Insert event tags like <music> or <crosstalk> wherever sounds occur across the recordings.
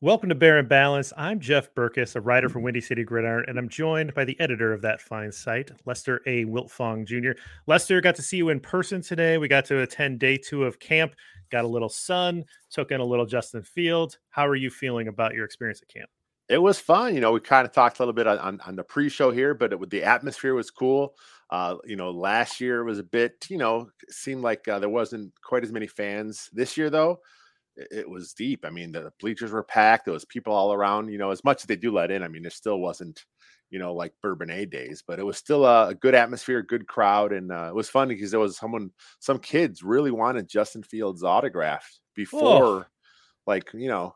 Welcome to Bear and Balance. I'm Jeff Berckes, a writer for Windy City Gridiron, and I'm joined by the editor of that fine site, Lester A. Wiltfong Jr. Lester, got to see you in person today. We got to attend day two of camp, got a little sun, took in a little Justin Fields. How are you feeling about your experience at camp? It was fun. You know, we kind of talked a little bit on, on, on the pre-show here, but it, the atmosphere was cool. Uh, you know, last year was a bit, you know, seemed like uh, there wasn't quite as many fans. This year, though, it was deep. I mean, the bleachers were packed. There was people all around. You know, as much as they do let in, I mean, there still wasn't, you know, like Bourbonnais days, but it was still a, good atmosphere, good crowd, and uh, it was fun because there was someone, some kids really wanted Justin Fields autographed before, oh. like you know,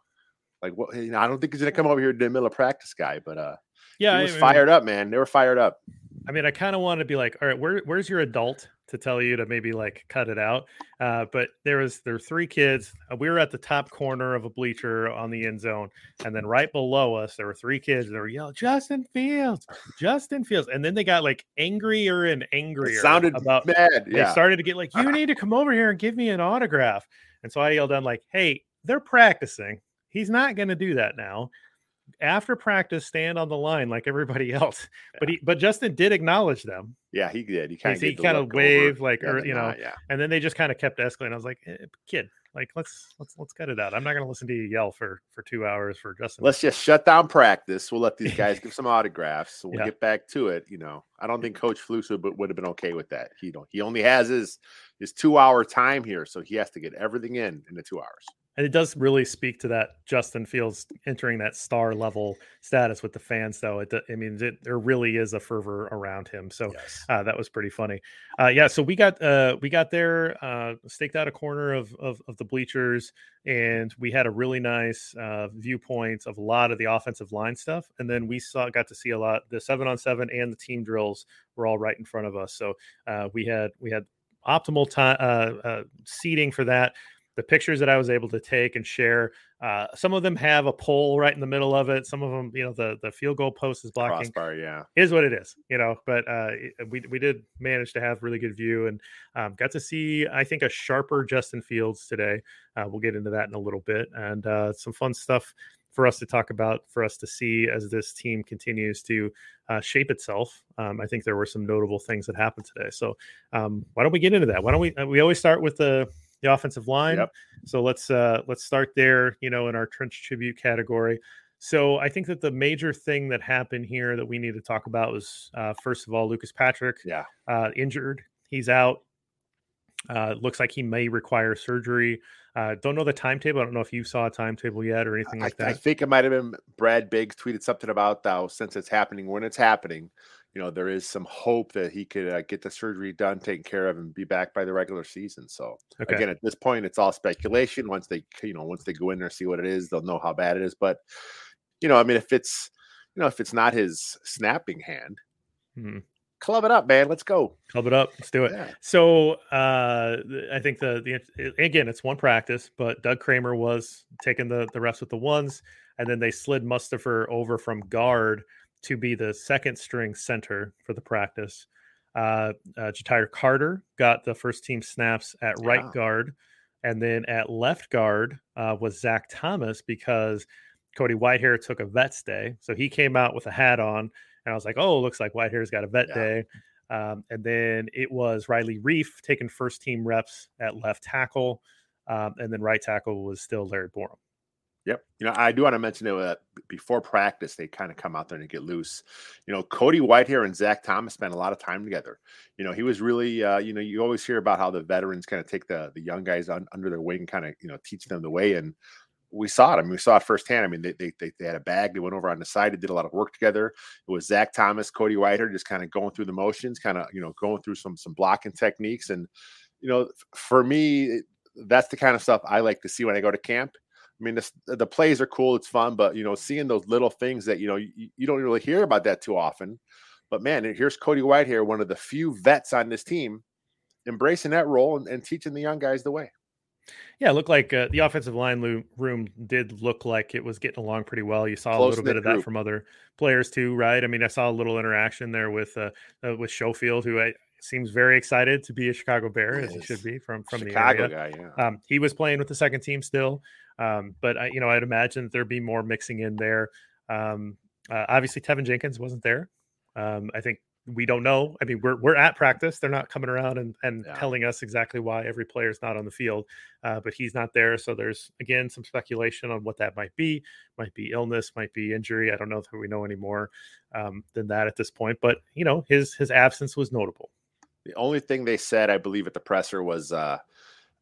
like what? You know, I don't think he's gonna come over here in the middle of practice, guy, but uh, yeah, he was I fired up, man. They were fired up. I mean, I kind of want to be like, all right, where, where's your adult to tell you to maybe like cut it out? Uh, but there was there were three kids. Uh, we were at the top corner of a bleacher on the end zone, and then right below us there were three kids that were yelling, "Justin Fields, Justin Fields!" And then they got like angrier and angrier. It sounded about mad. Yeah. They started to get like, "You need to come over here and give me an autograph." And so I yelled down like, "Hey, they're practicing. He's not going to do that now." After practice stand on the line like everybody <laughs> else. Yeah. But he but Justin did acknowledge them. Yeah, he did. He kind of he kind of waved like yeah, or you know, yeah. and then they just kind of kept escalating. I was like, eh, kid, like let's let's let's cut it out. I'm not gonna listen to you yell for for two hours for Justin. Let's just shut down practice. We'll let these guys give <laughs> some autographs. So we'll yeah. get back to it. You know, I don't think Coach Flus would, would have been okay with that. He don't he only has his his two hour time here, so he has to get everything in in the two hours and it does really speak to that Justin Fields entering that star level status with the fans, though. It, I mean, it, there really is a fervor around him, so yes. uh, that was pretty funny. Uh, yeah, so we got uh, we got there, uh, staked out a corner of, of, of the bleachers, and we had a really nice uh, viewpoint of a lot of the offensive line stuff, and then we saw got to see a lot the seven on seven and the team drills were all right in front of us, so uh, we had we had optimal time seating for that the pictures that I was able to take and share. Uh, some of them have a pole right in the middle of it. Some of them, you know, the the field goal post is blocking. Crossbar, yeah, is what it is, you know. But uh, we we did manage to have really good view and um, got to see, I think, a sharper Justin Fields today. Uh, we'll get into that in a little bit and uh, some fun stuff for us to talk about, for us to see as this team continues to uh, shape itself. Um, I think there were some notable things that happened today. So um, why don't we get into that? Why don't we? Uh, we always start with the the offensive line. Yep. So let's uh, let's start there. You know, in our trench tribute category. So I think that the major thing that happened here that we need to talk about was uh, first of all Lucas Patrick. Yeah. Uh, injured. He's out. Uh, looks like he may require surgery. Uh, don't know the timetable. I don't know if you saw a timetable yet or anything like I, that. I think it might have been Brad Biggs tweeted something about though since it's happening when it's happening you know there is some hope that he could uh, get the surgery done, taken care of, and be back by the regular season. So okay. again, at this point, it's all speculation. Once they you know once they go in there see what it is, they'll know how bad it is. But you know, I mean, if it's you know if it's not his snapping hand. Mm-hmm. Club it up, man. Let's go. Club it up. Let's do it. Yeah. So uh, I think the the again, it's one practice, but Doug Kramer was taking the the reps with the ones, and then they slid Mustipher over from guard to be the second string center for the practice. Uh, uh, Ja'Tyre Carter got the first team snaps at yeah. right guard. And then at left guard uh, was Zach Thomas because Cody Whitehair took a vet's day. So he came out with a hat on. And I was like, oh, looks like Whitehair's got a vet yeah. day. Um, and then it was Riley Reiff taking first team reps at left tackle. Um, and then right tackle was still Larry Borom. Yep. You know, I do want to mention that before practice, they kind of come out there and get loose. You know, Cody Whitehair and Zach Thomas spent a lot of time together. You know, he was really, uh, you know, you always hear about how the veterans kind of take the the young guys under their wing, and kind of, you know, teach them the way. And we saw it. I mean, we saw it firsthand. I mean, they, they, they, they had a bag. They went over on the side. They did a lot of work together. It was Zach Thomas, Cody Whitehair, just kind of going through the motions, kind of, you know, going through some some blocking techniques. And, you know, for me, that's the kind of stuff I like to see when I go to camp I mean, the, the plays are cool. It's fun, but you know, seeing those little things that you know you, you don't really hear about that too often. But man, here's Cody Whitehair, one of the few vets on this team, embracing that role and, and teaching the young guys the way. Yeah, it looked like uh, the offensive line room did look like it was getting along pretty well. You saw Close a little bit of group. that from other players too, right? I mean, I saw a little interaction there with uh, uh with Schofield, who I, seems very excited to be a Chicago Bear as he should be from from Chicago the area. guy. Yeah. Um, he was playing with the second team still, um, but I, you know I'd imagine there'd be more mixing in there. Um, uh, obviously, Teven Jenkins wasn't there. Um, I think we don't know. I mean, we're we're at practice. They're not coming around and, and yeah. telling us exactly why every player is not on the field, uh, but he's not there. So there's again some speculation on what that might be. Might be illness, might be injury. I don't know if we know any more um, than that at this point. But you know, his his absence was notable. The only thing they said, I believe, at the presser was uh,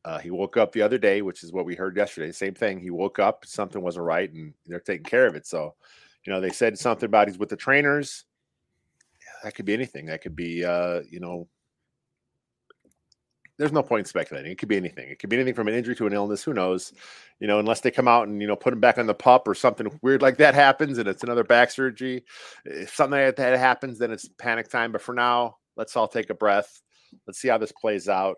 uh, he woke up the other day, which is what we heard yesterday. Same thing. He woke up, something wasn't right, and they're taking care of it. So, you know, they said something about he's with the trainers that could be anything. That could be, uh, you know, there's no point in speculating. It could be anything. It could be anything from an injury to an illness. Who knows? You know, unless they come out and you know put him back on the pup or something weird like that happens, and it's another back surgery. If something like that happens, then it's panic time. But for now, let's all take a breath. Let's see how this plays out.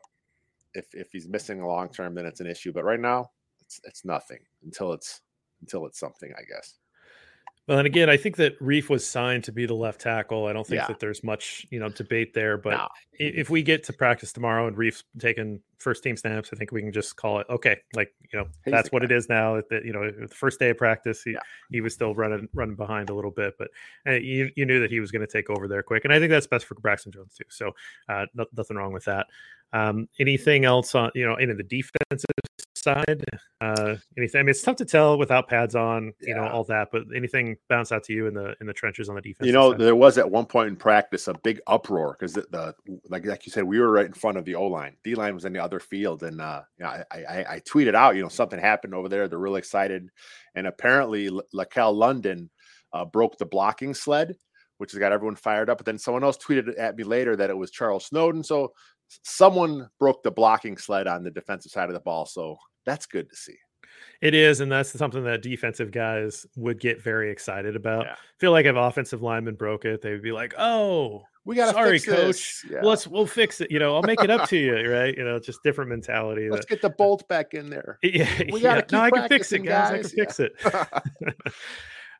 If if he's missing the long term, then it's an issue. But right now, it's it's nothing until it's until it's something, I guess. Well, and again, I think that Reiff was signed to be the left tackle. I don't think yeah. that there's much, you know, debate there. But no. if we get to practice tomorrow and Reiff's taking first team snaps, I think we can just call it okay. Like you know, He's that's what guy. it is now. That you know, the first day of practice, he, yeah. he was still running running behind a little bit, but uh, you you knew that he was going to take over there quick, and I think that's best for Braxton Jones too. So uh, no, nothing wrong with that. Um, anything else on you know into the defensive side? Uh, anything? I mean, it's tough to tell without pads on, you yeah. know, all that. But anything bounce out to you in the in the trenches on the defense? You know, side? there was at one point in practice a big uproar because the, the, like like you said, we were right in front of the O line. D line was in the other field, and uh, you know, I, I, I tweeted out, you know, something happened over there. They're really excited, and apparently, LaCale London uh, broke the blocking sled which has got everyone fired up. But then someone else tweeted at me later that it was Charles Snowden. So someone broke the blocking sled on the defensive side of the ball. So that's good to see. It is, and that's something that defensive guys would get very excited about. Yeah. feel like if offensive linemen broke it, they would be like, "Oh, we got sorry, coach. Yeah. Let's we'll fix it. You know, I'll make it up to you, <laughs> right? You know, just different mentality. Let's that, get the bolt back in there. <laughs> Yeah, we got to yeah. No, I can fix it, guys. guys. I can fix it.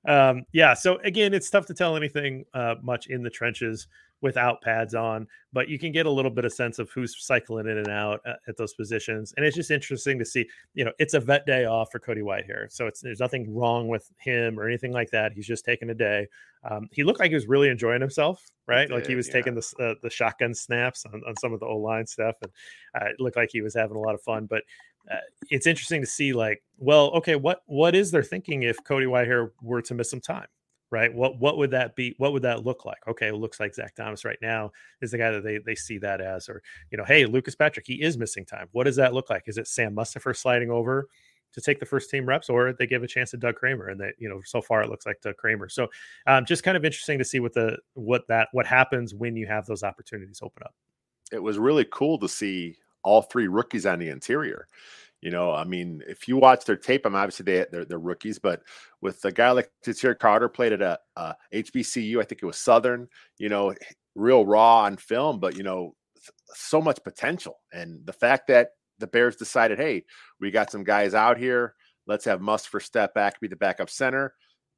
<laughs> um, yeah. So again, it's tough to tell anything uh, much in the trenches without pads on, but you can get a little bit of sense of who's cycling in and out at, at, those positions. And it's just interesting to see, you know, it's a vet day off for Cody Whitehair. So it's, there's nothing wrong with him or anything like that. He's just taking a day. Um, he looked like he was really enjoying himself, right? He like he was yeah. taking the, uh, the shotgun snaps on, on some of the O line stuff. And uh, it looked like he was having a lot of fun, but uh, it's interesting to see like, well, okay, what, what is their thinking if Cody Whitehair were to miss some time? Right? What what would that be? What would that look like? Okay, it looks like Zach Thomas right now is the guy that they they see that as, or you know, hey, Lucas Patrick, he is missing time. What does that look like? Is it Sam Mustipher sliding over to take the first team reps, or they give a chance to Doug Kramer? And that you know, so far it looks like Doug Kramer. So um, just kind of interesting to see what the what that what happens when you have those opportunities open up. It was really cool to see all three rookies on the interior. You know, I mean, if you watch their tape, I'm obviously they they're, they're rookies, but with a guy like Ja'Tyre Carter played at a, uh, a HBCU, I think it was Southern. You know, real raw on film, but you know, so much potential. And the fact that the Bears decided, hey, we got some guys out here. Let's have Mustipher step back, be the backup center.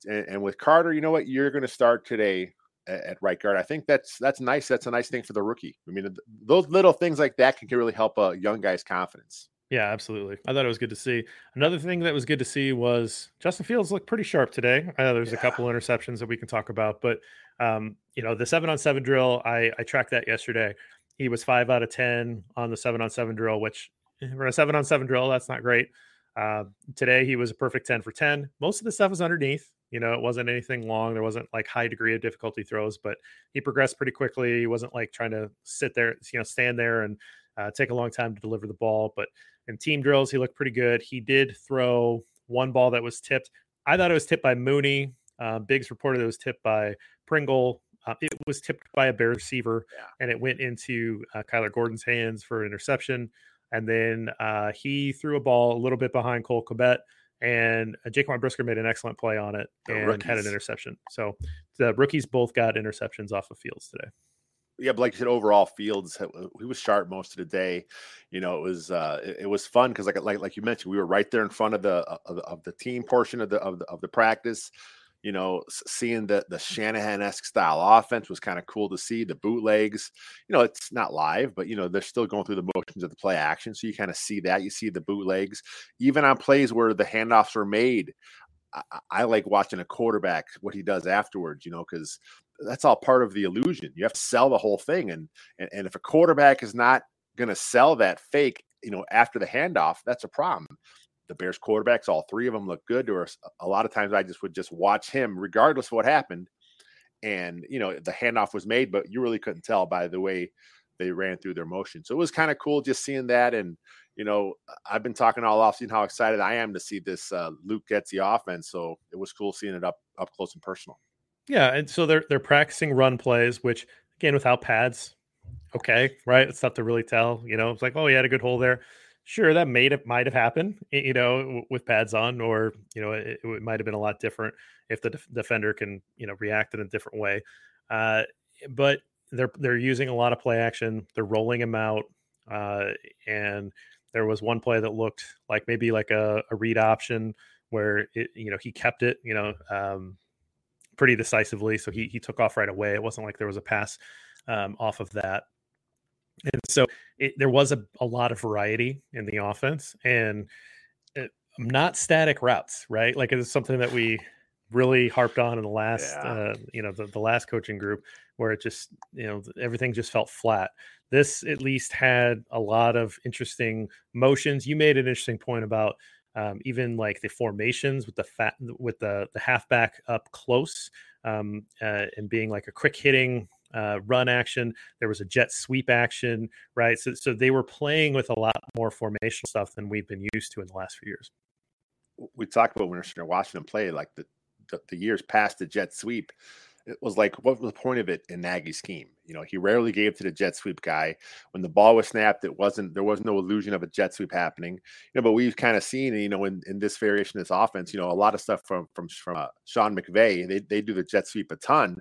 And, and with Carter, you know what? You're going to start today at, at, right guard. I think that's that's nice. That's a nice thing for the rookie. I mean, those little things like that can, can really help a young guy's confidence. Yeah, absolutely. I thought it was good to see. Another thing that was good to see was Justin Fields looked pretty sharp today. I know there's yeah. a couple interceptions that we can talk about, but um, you know, the seven on seven drill, I, I tracked that yesterday. He was five out of ten on the seven on seven drill, which eh, for a seven on seven drill, that's not great. Uh, today he was a perfect 10 for 10. Most of the stuff was underneath. You know, it wasn't anything long. There wasn't like high degree of difficulty throws, but he progressed pretty quickly. He wasn't like trying to sit there, you know, stand there and uh, take a long time to deliver the ball. But in team drills, he looked pretty good. He did throw one ball that was tipped. I thought it was tipped by Mooney. Uh, Biggs reported it was tipped by Pringle. Uh, it was tipped by a bear receiver, yeah. and it went into uh, Kyler Gordon's hands for an interception. And then uh, he threw a ball a little bit behind Cole Kmet, and uh, Jaquan Brisker made an excellent play on it the and rookies. had an interception. So the rookies both got interceptions off of fields today yeah, but like you said, overall Fields uh, he was sharp most of the day. You know, it was uh, it, it was fun because like uh, like like you mentioned, we were right there in front of the uh, of, of the team portion of the of the, of the practice. You know, seeing the the Shanahan esque style offense was kind of cool to see. The bootlegs, you know, it's not live, but you know they're still going through the motions of the play action, so you kind of see that. You see the bootlegs, even on plays where the handoffs were made. I, I like watching a quarterback what he does afterwards, you know, because that's all part of the illusion. You have to sell the whole thing, and and, and if a quarterback is not going to sell that fake, you know, after the handoff, that's a problem. The Bears quarterbacks, all three of them look good. Or a lot of times, I just would just watch him, regardless of what happened, and you know, the handoff was made, but you really couldn't tell by the way they ran through their motion. So it was kind of cool just seeing that. And, you know, I've been talking all off seeing how excited I am to see this uh, Luke Getsy offense. So it was cool seeing it up up close and personal. Yeah, and so they're they're practicing run plays, which again without pads, okay, right? It's tough to really tell. You know, it's like, oh, he had a good hole there. Sure, that made it might have happened, you know, with pads on, or you know, it, it might have been a lot different if the def- defender can, you know, react in a different way. Uh, but they're they're using a lot of play action. They're rolling him out, uh, and there was one play that looked like maybe like a, a read option where it, you know he kept it, you know, um, pretty decisively. So he he took off right away. It wasn't like there was a pass um, off of that. And so it, there was a, a lot of variety in the offense and it, not static routes, right? Like it's something that we really harped on in the last, yeah. uh, you know, the, the last coaching group where it just, you know, everything just felt flat. This at least had a lot of interesting motions. You made an interesting point about um, even like the formations with the fat with the the halfback up close um, uh, and being like a quick hitting uh, run action. There was a jet sweep action, right? So so they were playing with a lot more formational stuff than we've been used to in the last few years. We talked about when we are watching them play, like the, the the years past the jet sweep it was like, what was the point of it in Nagy's scheme? You know, he rarely gave to the jet sweep guy. When the ball was snapped, it wasn't there was no illusion of a jet sweep happening. You know, but we've kind of seen, you know, in, in this variation of this offense, you know, a lot of stuff from from from uh, Sean McVay. They they do the jet sweep a ton.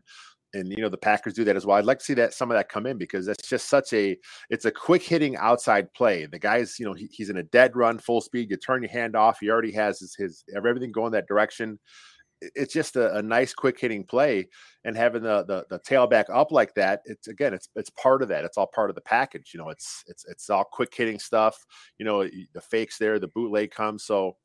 And you know the Packers do that as well. I'd like to see that some of that come in because that's just such a it's a quick hitting outside play. The guy's you know he, he's in a dead run, full speed. You turn your hand off. He already has his, his everything going that direction it's just a, a nice quick hitting play and having the, the the tailback up like that it's again it's it's part of that it's all part of the package you know it's it's it's all quick hitting stuff you know the fakes there the bootleg comes so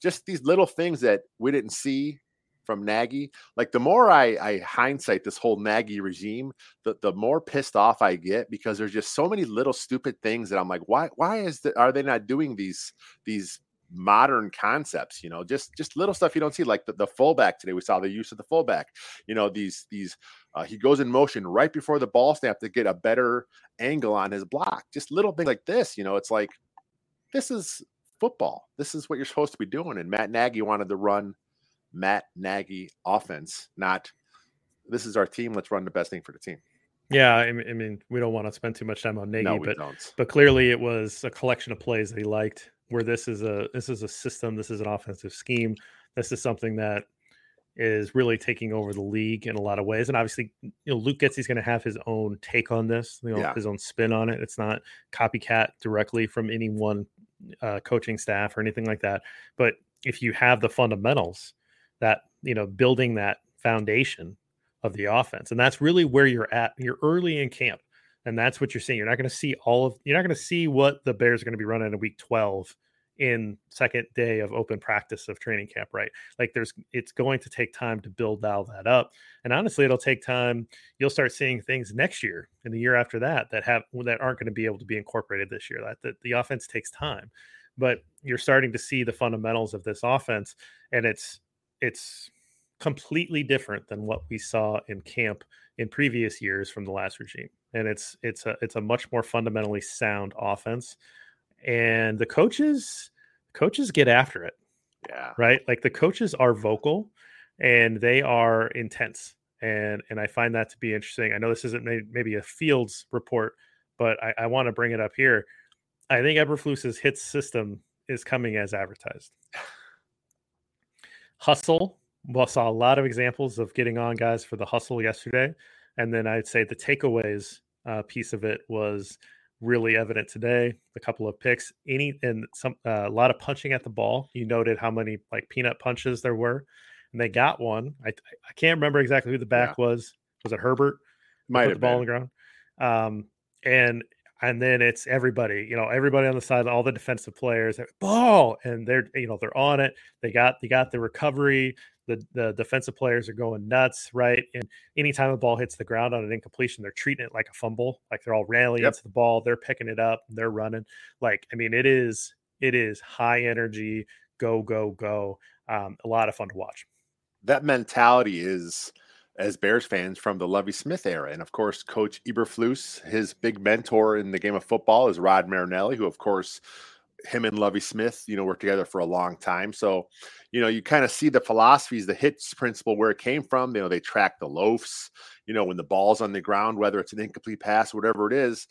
just these little things that we didn't see from Nagy. Like the more I, I hindsight this whole Nagy regime, the, the more pissed off I get because there's just so many little stupid things that I'm like, why why is the, are they not doing these these modern concepts you know just just little stuff you don't see like the, the fullback today we saw the use of the fullback. You know these these uh, he goes in motion right before the ball snap to get a better angle on his block. Just little things like this you know it's like this is football. This is what you're supposed to be doing. And matt nagy wanted to run matt nagy offense not this is our team let's run the best thing for the team. Yeah, I mean, I mean, we don't want to spend too much time on Nagy, no, but don't. but clearly it was a collection of plays that he liked where this is a this is a system, this is an offensive scheme, this is something that is really taking over the league in a lot of ways. And obviously, you know, Luke Getsy going to have his own take on this, you know, yeah. his own spin on it. It's not copycat directly from any one uh, coaching staff or anything like that. But if you have the fundamentals, that you know, building that foundation of the offense, and that's really where you're at. You're early in camp and that's what you're seeing. You're not going to see all of. You're not going to see what the Bears are going to be running in week 12 in second day of open practice of training camp, right? Like there's it's going to take time to build all that up. And honestly, it'll take time. You'll start seeing things next year and the year after that that have that aren't going to be able to be incorporated this year. That, that the offense takes time. But you're starting to see the fundamentals of this offense and it's it's completely different than what we saw in camp in previous years from the last regime and it's it's a it's a much more fundamentally sound offense and the coaches coaches get after it yeah. right? Like the coaches are vocal and they are intense and and i find that to be interesting. I know this isn't maybe a fields report but i, I want to bring it up here. I think eberflus's hit system is coming as advertised. <sighs> Hustle well saw a lot of examples of getting on guys for the hustle yesterday and then I'd say the takeaways uh, piece of it was really evident today. A couple of picks, any and some uh, a lot of punching at the ball. You noted how many like peanut punches there were. and they got one. I I can't remember exactly who the back yeah. was. Was it Herbert? Might put have the ball been. on the ground. Um, and and then it's everybody, you know, everybody on the side, all the defensive players, ball, and they're you know they're on it. They got they got the recovery. The the defensive players are going nuts, right? And anytime a ball hits the ground on an incompletion, they're treating it like a fumble, like they're all rallying yep. into the ball, they're picking it up, they're running. Like I mean, it is it is high energy, go go go. Um, a lot of fun to watch. That mentality is as Bears fans from the Lovie Smith era. And of course, Coach Eberflus, his big mentor in the game of football is Rod Marinelli, who, of course, him and Lovie Smith, you know, worked together for a long time. So, you know, you kind of see the philosophies, the hits principle, where it came from. You know, they track the loafs, you know, when the ball's on the ground, whether it's an incomplete pass, whatever it is,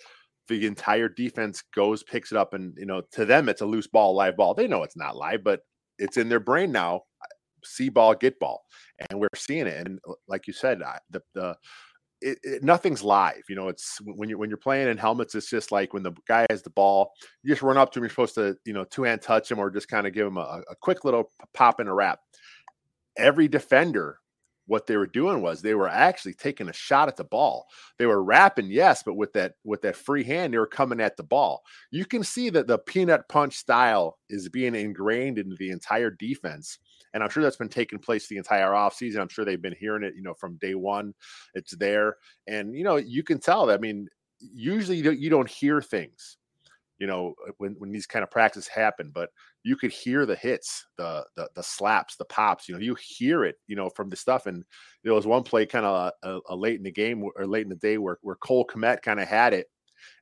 the entire defense goes, picks it up, and, you know, to them, it's a loose ball, live ball. They know it's not live, but it's in their brain now see ball, get ball, and we're seeing it. And like you said, the the it, it, nothing's live. You know, it's when you're when you're playing in helmets. It's just like when the guy has the ball, you just run up to him. You're supposed to, you know, two hand touch him or just kind of give him a, a quick little pop and a wrap. Every defender, what they were doing was they were actually taking a shot at the ball. They were wrapping, yes, but with that with that free hand, they were coming at the ball. You can see that the peanut punch style is being ingrained into the entire defense and I'm sure that's been taking place the entire offseason. I'm sure they've been hearing it, you know, from day one. It's there. And, you know, you can tell I mean, usually you don't, you don't hear things, you know, uh, when, when these kind of practices happen, but you could hear the hits, the, the, the slaps, the pops, you know, you hear it, you know, from the stuff. And there was one play kind of a, a, a late in the game or late in the day where, where Cole Kmet kind of had it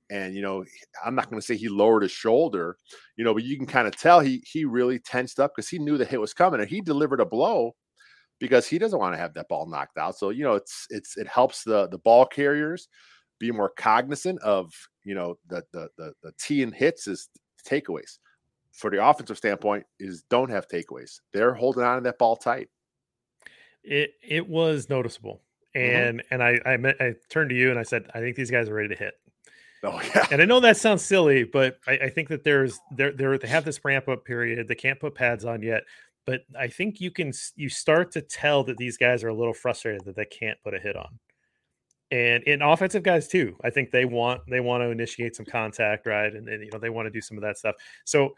and you know i'm not going to say he lowered his shoulder you know but you can kind of tell he he really tensed up because he knew the hit was coming and he delivered a blow because he doesn't want to have that ball knocked out so you know it's it's it helps the the ball carriers be more cognizant of you know the the the, the t and hits is takeaways for the offensive standpoint is don't have takeaways they're holding on to that ball tight it it was noticeable mm-hmm. and mm-hmm. and I, I I turned to you and I said I think these guys are ready to hit Oh <laughs> yeah. And I know that sounds silly, but I, I think that there's there there they have this ramp up period. They can't put pads on yet, but I think you can you start to tell that these guys are a little frustrated that they can't put a hit on. And in offensive guys too, I think they want they want to initiate some contact, right? And, and you know they want to do some of that stuff. So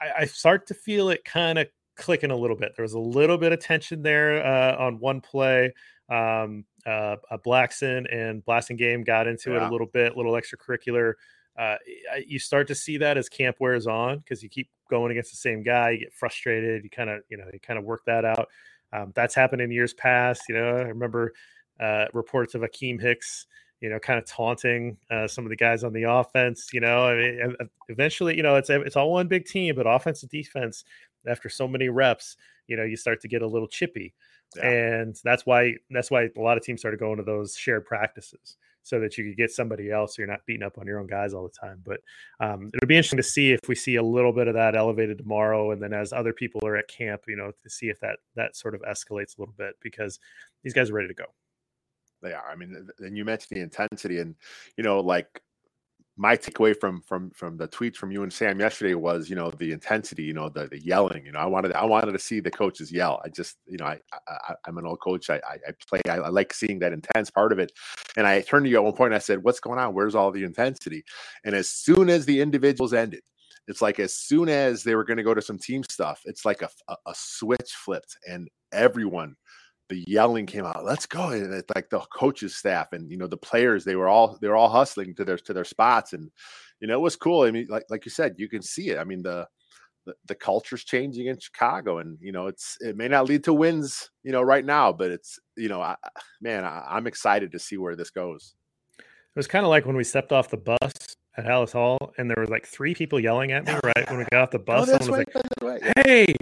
I, I start to feel it kind of clicking a little bit. There was a little bit of tension there uh, on one play. Um, uh, Blackson and Blasingame got into yeah. it a little bit, little extracurricular. Uh, you start to see that as camp wears on because you keep going against the same guy, you get frustrated, you kind of, you know, you kind of work that out. Um, that's happened in years past. You know, I remember uh, reports of Akiem Hicks, you know, kind of taunting uh, some of the guys on the offense. You know, I mean, eventually, you know, it's it's all one big team, but offense and defense, after so many reps, you know, you start to get a little chippy. Yeah. And that's why that's why a lot of teams started going to those shared practices so that you could get somebody else so you're not beating up on your own guys all the time. But um, it'll be interesting to see if we see a little bit of that elevated tomorrow, and then as other people are at camp, you know, to see if that that sort of escalates a little bit because these guys are ready to go. They are. I mean, and you mentioned the intensity, and you know, like my takeaway from from from the tweets from you and Sam yesterday was, you know, the intensity, you know, the the yelling. You know, I wanted I wanted to see the coaches yell. I just, you know, I, I am an old coach. I I, I play. I, I, like seeing that intense part of it. And I turned to you at one point. and I said, "What's going on? Where's all the intensity?" And as soon as the individuals ended, it's like as soon as they were going to go to some team stuff, it's like a, a, a switch flipped, and everyone the yelling came out let's go and it's like the coaches staff and you know the players they were all they were all hustling to their to their spots and you know it was cool. I mean like like you said you can see it. I mean the the, the culture's changing in chicago and you know it's it may not lead to wins you know right now but it's you know I, man I, i'm excited to see where this goes. It was kind of like when we stepped off the bus at Halas Hall, and there was like three people yelling at me <laughs> right when we got off the oh, bus. Oh, Someone was like, "Hey,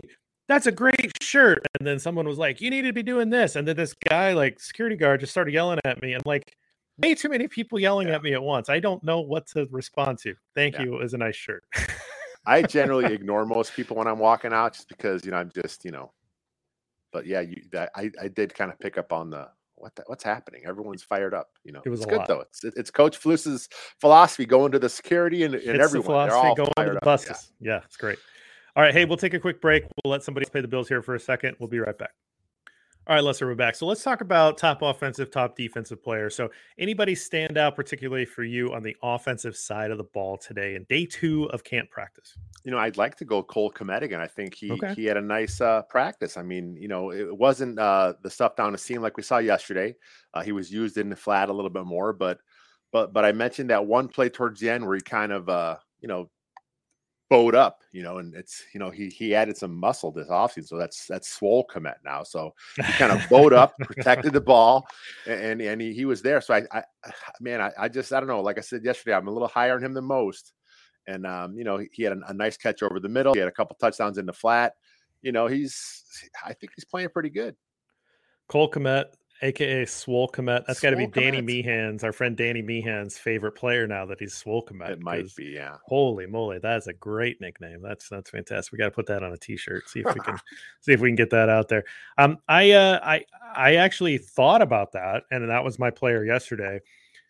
that's a great shirt. And then someone was like, you need to be doing this. And then this guy, like security guard, just started yelling at me. I'm like, way too many people yelling yeah. at me at once. I don't know what to respond to. Thank yeah. you. It was a nice shirt. <laughs> I generally ignore most people when I'm walking out just because, you know, I'm just, you know, but yeah, you that I, I did kind of pick up on the what the, what's happening. Everyone's fired up. You know, it was it's good lot. though. It's it's Coach Flus's philosophy going to the security and, and everyone. The philosophy They're all going to the buses. Yeah. yeah, it's great. All right. Hey, we'll take a quick break. We'll let somebody pay the bills here for a second. We'll be right back. All right, Lester, we're back. So let's talk about top offensive, top defensive players. So anybody stand out particularly for you on the offensive side of the ball today in day two of camp practice? You know, I'd like to go Cole Kmet again. I think he okay. he had a nice uh, practice. I mean, you know, it wasn't uh, the stuff down the seam like we saw yesterday. Uh, he was used in the flat a little bit more, but but but I mentioned that one play towards the end where he kind of uh, you know bowed up, you know, and it's you know he he added some muscle this offseason, so that's that's swole Kmet now. So he kind of bowed up, protected the ball, and and he, he was there. So I, I <sighs> man, I, I just I don't know. Like I said yesterday, I'm a little higher on him than most, and um, you know he had a, a nice catch over the middle. He had a couple touchdowns in the flat. You know he's I think he's playing pretty good. Cole Kmet, aka Swole Kmet. That's got to be Danny Meehan's, our friend Danny Meehan's favorite player now that he's Swole Kmet. It might be, yeah. Holy moly, that's a great nickname. That's that's fantastic. We got to put that on a t-shirt. See if we can <laughs> see if we can get that out there. Um, I uh, I I actually thought about that, and that was my player yesterday.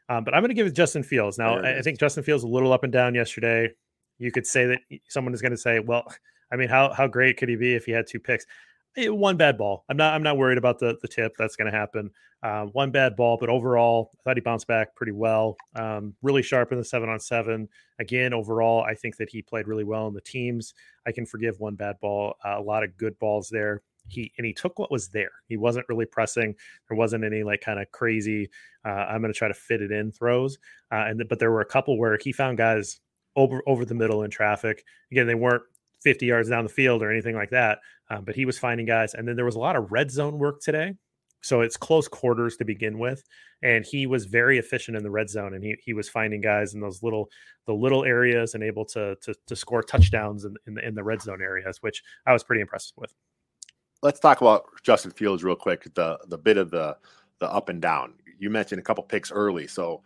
Um, but I'm going to give it Justin Fields. Now, I, I think Justin Fields a little up and down yesterday. You could say that someone is going to say, well, I mean, how how great could he be if he had two picks? Eh, one bad ball. I'm not. I'm not worried about the the tip. That's going to happen. Uh, one bad ball, but overall, I thought he bounced back pretty well. Um, really sharp in the seven on seven. Again, overall, I think that he played really well in the teams. I can forgive one bad ball. Uh, a lot of good balls there. He and he took what was there. He wasn't really pressing. There wasn't any like kind of crazy. Uh, I'm going to try to fit it in throws. Uh, and but there were a couple where he found guys over over the middle in traffic. Again, they weren't 50 yards down the field or anything like that. Um, but he was finding guys. And then there was a lot of red zone work today. So it's close quarters to begin with. And he was very efficient in the red zone and he, he was finding guys in those little the little areas and able to to, to score touchdowns in, in, the, in the red zone areas, which I was pretty impressed with. Let's talk about Justin Fields real quick. The the bit of the the up and down. You mentioned a couple picks early. So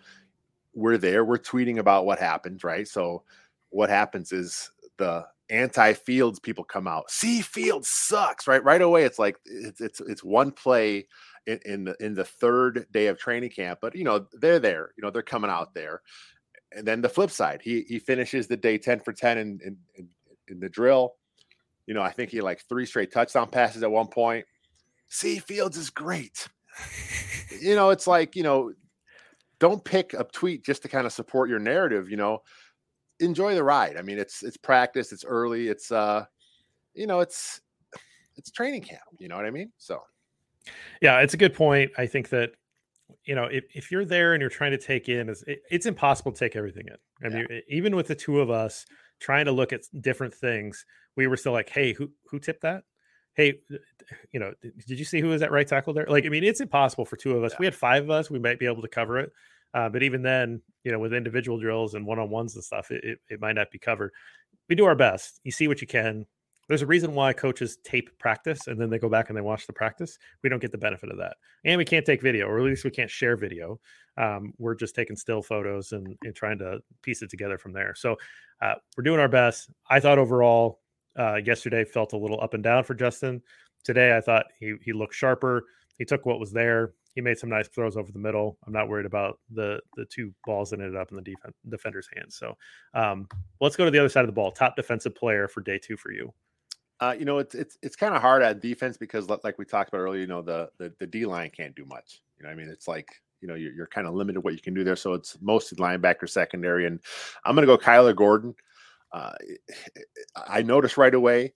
we're there. We're tweeting about what happened, right? So what happens is the anti Fields people come out. See, Fields sucks, right? Right away, it's like it's it's it's one play in, in the in the third day of training camp, but you know they're there. You know they're coming out there, and then the flip side, he he finishes the day ten for ten in in, in, in the drill. You know, I think he like three straight touchdown passes at one point. See, Fields is great. <laughs> you know, it's like you know, don't pick a tweet just to kind of support your narrative. You know, enjoy the ride. I mean, it's it's practice, it's early, it's uh, you know, it's it's training camp. You know what I mean? So, yeah, it's a good point. I think that you know if, if you're there and you're trying to take in, it's, it, it's impossible to take everything in. I mean, yeah. even with the two of us trying to look at different things, we were still like, hey, who who tipped that? Hey, you know, did you see who was that right tackle there? Like, I mean, it's impossible for two of us. Yeah. We had five of us. We might be able to cover it. Uh, but even then, you know, with individual drills and one on ones and stuff, it, it, it, might not be covered. We do our best. You see what you can. There's a reason why coaches tape practice and then they go back and they watch the practice. We don't get the benefit of that. And we can't take video, or at least we can't share video. Um, we're just taking still photos and, and, trying to piece it together from there. So uh, we're doing our best. I thought overall, uh, yesterday felt a little up and down for Justin. Today, I thought he, he looked sharper. He took what was there he made some nice throws over the middle. I'm not worried about the the two balls that ended up in the defense defender's hands. So um, let's go to the other side of the ball. Top defensive player for day two for you. Uh, you know, it's it's it's kind of hard at defense because, like we talked about earlier, you know, the the, the D line can't do much. You know, I mean, it's like you know you're, you're kind of limited what you can do there. So it's mostly linebacker, secondary, and I'm going to go Kyler Gordon. Uh, I noticed right away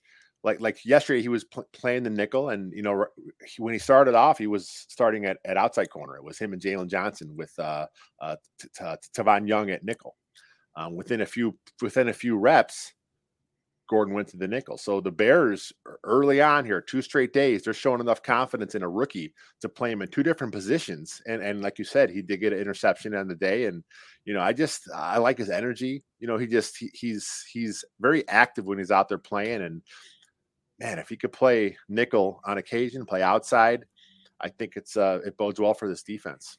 like like yesterday he was pl- playing the nickel and you know he, when he started off he was starting at, at outside corner. It was him and Jaylon Johnson with uh, uh t- Tavon Young at nickel. Um, within a few within a few reps Gordon went to the nickel. So the Bears early on here two straight days they're showing enough confidence in a rookie to play him in two different positions. And and like you said he did get an interception on the day. And you know I just I like his energy. You know he just he, he's he's very active when he's out there playing. And man, if he could play nickel on occasion, play outside, I think it's uh, it bodes well for this defense.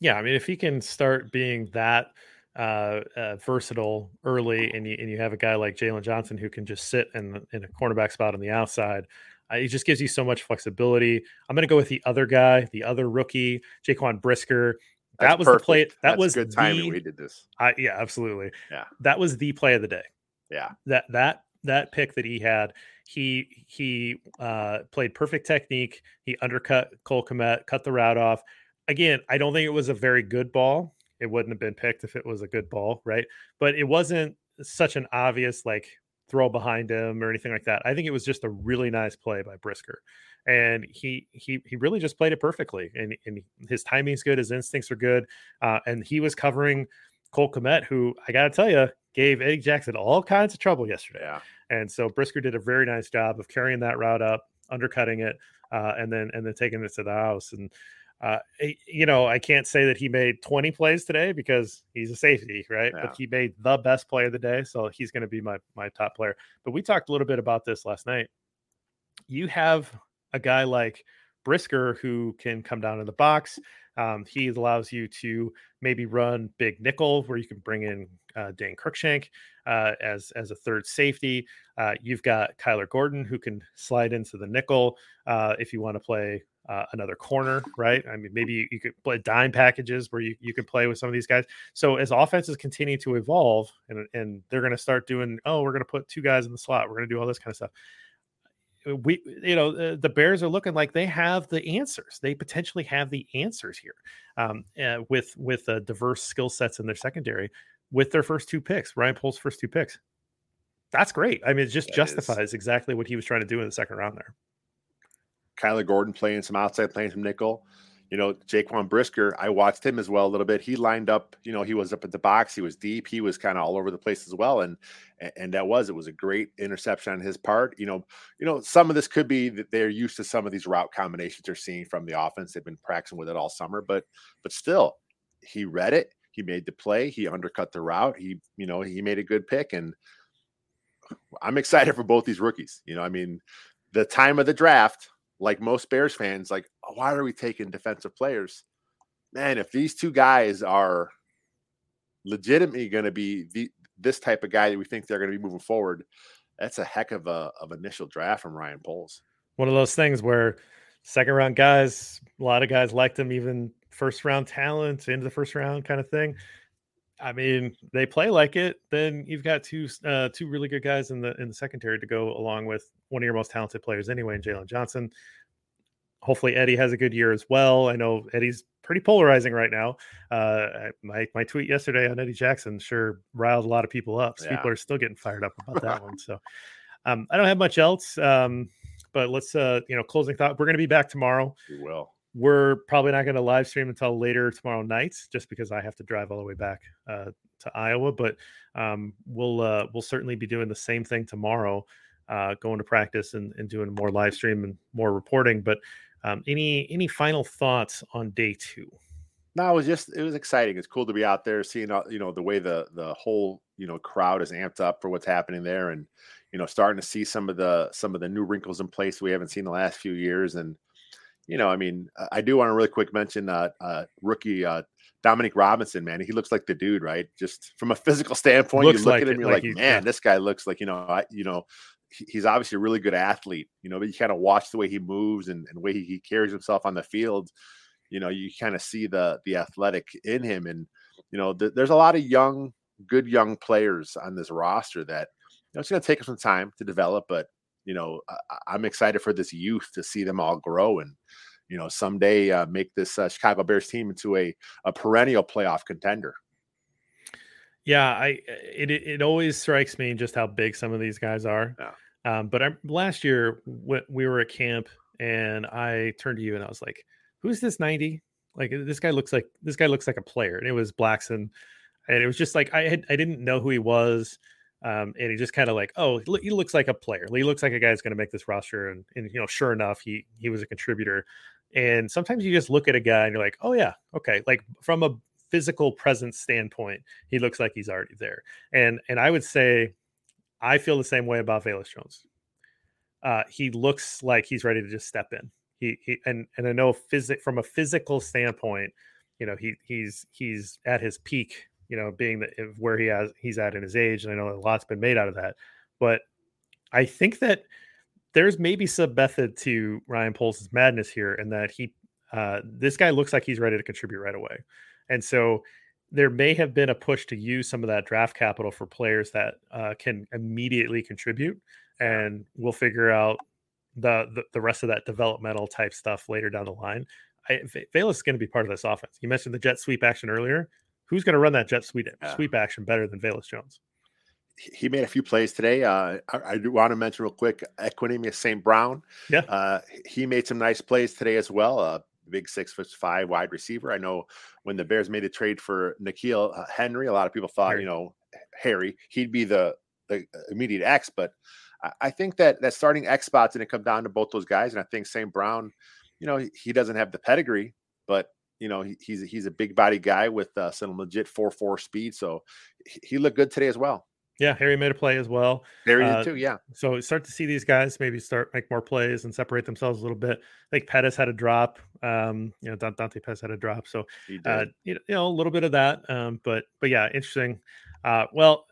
Yeah, I mean, if he can start being that uh, uh, versatile early, and you and you have a guy like Jaylon Johnson who can just sit in in a cornerback spot on the outside, uh, it just gives you so much flexibility. I'm going to go with the other guy, the other rookie, Jaquan Brisker. That That's was perfect. the play. That That's was good timing. The, we did this. I, yeah, absolutely. Yeah, that was the play of the day. Yeah, that that that pick that he had, he he uh, played perfect technique. He undercut Cole Kmet, cut the route off. Again, I don't think it was a very good ball. It wouldn't have been picked if it was a good ball, right? But it wasn't such an obvious like throw behind him or anything like that. I think it was just a really nice play by Brisker, and he he he really just played it perfectly. And and his timing's good, his instincts are good, uh, and he was covering Cole Kmet, who I got to tell you gave Eddie Jackson all kinds of trouble yesterday. Yeah. And so Brisker did a very nice job of carrying that route up, undercutting it, uh, and then and then taking it to the house. And uh, you know, I can't say that he made 20 plays today because he's a safety, right? Yeah. But he made the best play of the day, so he's going to be my my top player. But we talked a little bit about this last night. You have a guy like Brisker who can come down in the box. Um, he allows you to maybe run big nickel where you can bring in uh, Dane Cruikshank uh, as as a third safety. Uh, you've got Kyler Gordon who can slide into the nickel uh, if you want to play uh, another corner, right? I mean, maybe you could play dime packages where you, you could play with some of these guys. So as offenses continue to evolve and, and they're going to start doing, oh, we're going to put two guys in the slot, we're going to do all this kind of stuff we you know the bears are looking like they have the answers. They potentially have the answers here um, uh, with with uh, diverse skill sets in their secondary with their first two picks ryan poles first two picks. That's great. I mean it just that justifies is. exactly what he was trying to do in the second round there. Kyler gordon playing some outside playing some nickel you know, Jaquan Brisker, I watched him as well a little bit. He lined up, you know, he was up at the box, he was deep, he was kind of all over the place as well. And and that was it was a great interception on his part. You know, you know, some of this could be that they're used to some of these route combinations they're seeing from the offense. They've been practicing with it all summer, but but still, he read it, he made the play, he undercut the route, he, you know, he made a good pick. And I'm excited for both these rookies. You know, I mean, the time of the draft like most Bears fans, like, why are we taking defensive players? Man, if these two guys are legitimately going to be the, this type of guy that we think they're going to be moving forward, that's a heck of a of initial draft from Ryan Poles. One of those things where second round guys, a lot of guys liked them, even first round talent into the first round kind of thing. I mean, they play like it. Then you've got two uh, two really good guys in the in the secondary to go along with one of your most talented players anyway, in Jaylon Johnson. Hopefully, Eddie has a good year as well. I know Eddie's pretty polarizing right now. Uh, my my tweet yesterday on Eddie Jackson sure riled a lot of people up. So yeah. People are still getting fired up about that one. <laughs> So um, I don't have much else. Um, but let's uh, you know, closing thought. We're going to be back tomorrow. We will we're probably not going to live stream until later tomorrow night, just because I have to drive all the way back uh, to Iowa. But um, we'll uh, we'll certainly be doing the same thing tomorrow, uh, going to practice and, and doing more live stream and more reporting. But um, any any final thoughts on day two? No, it was just it was exciting. It's cool to be out there, seeing you know the way the the whole you know crowd is amped up for what's happening there, and you know starting to see some of the some of the new wrinkles in place we haven't seen the last few years, and you know, I mean, I do want to really quick mention uh, uh, rookie uh, Dominique Robinson, man. He looks like the dude, right? Just from a physical standpoint, looks you look like at him, you're like, like man, yeah. this guy looks like, you know, I, you know, he's obviously a really good athlete, you know, but you kind of watch the way he moves and, and way he, he carries himself on the field. You know, you kind of see the the athletic in him, and you know, th- there's a lot of young, good young players on this roster that you know it's going to take some time to develop, but you know, I, am excited for this youth to see them all grow and, you know, someday uh, make this uh, Chicago Bears team into a, a perennial playoff contender. Yeah, I it it always strikes me just how big some of these guys are. Yeah. Um, but I, last year we were at camp and I turned to you and I was like, "Who's this 90? Like this guy looks like this guy looks like a player." And it was Blackson, and it was just like I had I didn't know who he was. Um, and he just kind of like, oh, he looks like a player. He looks like a guy who's going to make this roster. And, and, you know, sure enough, he he was a contributor. And sometimes you just look at a guy and you're like, oh yeah, okay. Like from a physical presence standpoint, he looks like he's already there. And and I would say, I feel the same way about Velus Jones. Uh, he looks like he's ready to just step in. He, he and and I know physic from a physical standpoint, you know, he he's he's at his peak you know, being where he has he's at in his age, and I know a lot's been made out of that. But I think that there's maybe some method to Ryan Poles' madness here, and that he uh, this guy looks like he's ready to contribute right away, and so there may have been a push to use some of that draft capital for players that uh, can immediately contribute, and we'll figure out the, the, the rest of that developmental type stuff later down the line. I, Velus is going to be part of this offense. You mentioned the jet sweep action earlier. Who's going to run that jet sweep yeah. sweep action better than Velus Jones? He made a few plays today. Uh, I, I, do want to mention real quick Equanimeous St. Brown. Yeah, uh, he made some nice plays today as well. Uh, big six foot five wide receiver. I know when the Bears made a trade for N'Keal uh, Henry, a lot of people thought, Harry. you know, Harry, he'd be the, the immediate X, but I think that that starting X spot's going to come down to both those guys. And I think St. Brown, you know, he doesn't have the pedigree, but you know, he, he's he's a big body guy with uh, some legit four four speed. So he looked good today as well. Yeah, Harry made a play as well. Harry uh, did too. Yeah. So start to see these guys maybe start make more plays and separate themselves a little bit. I think Pettis had a drop. Um, you know, Dante Pettis had a drop. So uh, you know, a little bit of that. Um, but but yeah, interesting. Uh, well,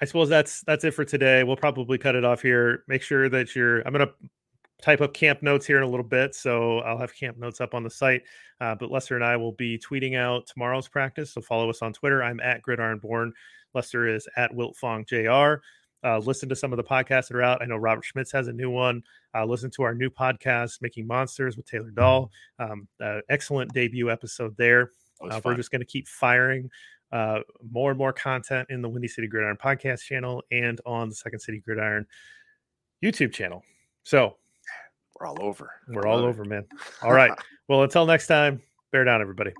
I suppose that's that's it for today. We'll probably cut it off here. Make sure that you're. I'm gonna type up camp notes here in a little bit, so I'll have camp notes up on the site. Uh, but Lester and I will be tweeting out tomorrow's practice. So follow us on Twitter. I'm at Gridironborn. Lester is at Wiltfong Jr. Uh, listen to some of the podcasts that are out. I know Robert Schmitz has a new one. Uh, listen to our new podcast, Making Monsters with Taylor Dahl. Um, uh, excellent debut episode there. Uh, we're just going to keep firing uh, more and more content in the Windy City Gridiron podcast channel and on the Second City Gridiron YouTube channel. So we're all over. We're all over, man. All right. <laughs> well, until next time, bear down, everybody.